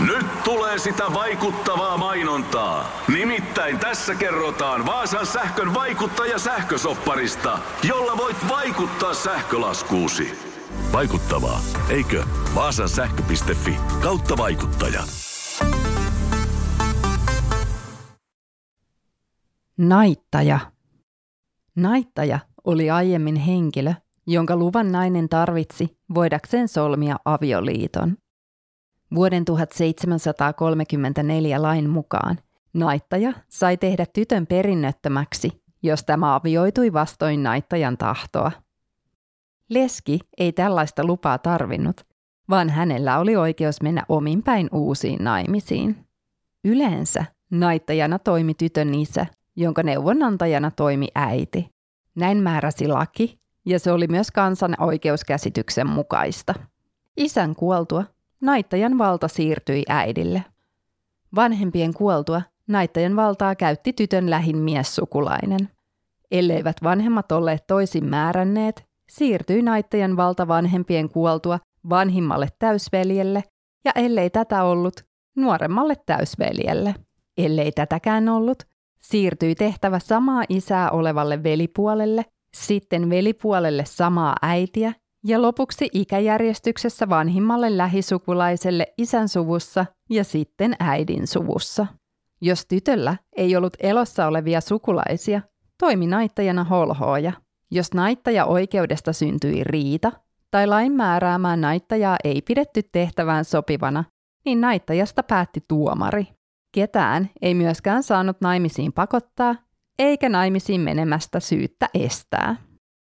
Nyt tulee sitä vaikuttavaa mainontaa. Nimittäin tässä kerrotaan Vaasan sähkön vaikuttaja sähkösopparista, jolla voit vaikuttaa sähkölaskuusi. Vaikuttavaa, eikö? Vaasan sähkö.fi kautta vaikuttaja. Naittaja. Naittaja oli aiemmin henkilö, jonka luvan nainen tarvitsi voidakseen solmia avioliiton. Vuoden 1734 lain mukaan naittaja sai tehdä tytön perinnöttömäksi, jos tämä avioitui vastoin naittajan tahtoa. Leski ei tällaista lupaa tarvinnut, vaan hänellä oli oikeus mennä ominpäin uusiin naimisiin. Yleensä naittajana toimi tytön isä, jonka neuvonantajana toimi äiti. Näin määräsi laki, ja se oli myös kansan oikeuskäsityksen mukaista. Isän kuoltua naittajan valta siirtyi äidille. Vanhempien kuoltua naittajan valtaa käytti tytön lähin miessukulainen. Elleivät vanhemmat olleet toisin määränneet, siirtyi naittajan valta vanhempien kuoltua vanhimmalle täysveljelle ja ellei tätä ollut, nuoremmalle täysveljelle. Ellei tätäkään ollut, siirtyi tehtävä samaa isää olevalle velipuolelle, sitten velipuolelle samaa äitiä ja lopuksi ikäjärjestyksessä vanhimmalle lähisukulaiselle isän suvussa ja sitten äidin suvussa. Jos tytöllä ei ollut elossa olevia sukulaisia, toimi naittajana holhooja. Jos naittaja oikeudesta syntyi riita tai lain määräämään naittajaa ei pidetty tehtävään sopivana, niin naittajasta päätti tuomari. Ketään ei myöskään saanut naimisiin pakottaa, eikä naimisiin menemästä syyttä estää.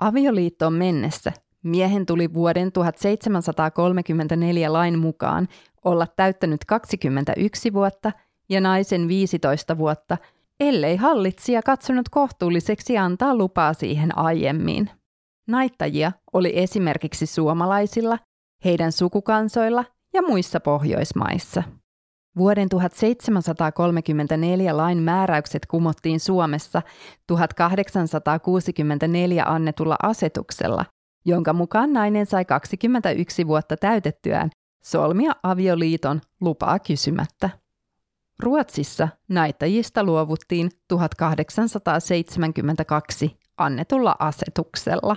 Avioliittoon mennessä miehen tuli vuoden 1734 lain mukaan olla täyttänyt 21 vuotta ja naisen 15 vuotta, ellei hallitsija katsonut kohtuulliseksi antaa lupaa siihen aiemmin. Naittajia oli esimerkiksi suomalaisilla, heidän sukukansoilla ja muissa Pohjoismaissa. Vuoden 1734 lain määräykset kumottiin Suomessa 1864 annetulla asetuksella, jonka mukaan nainen sai 21 vuotta täytettyään solmia avioliiton lupaa kysymättä. Ruotsissa naittajista luovuttiin 1872 annetulla asetuksella.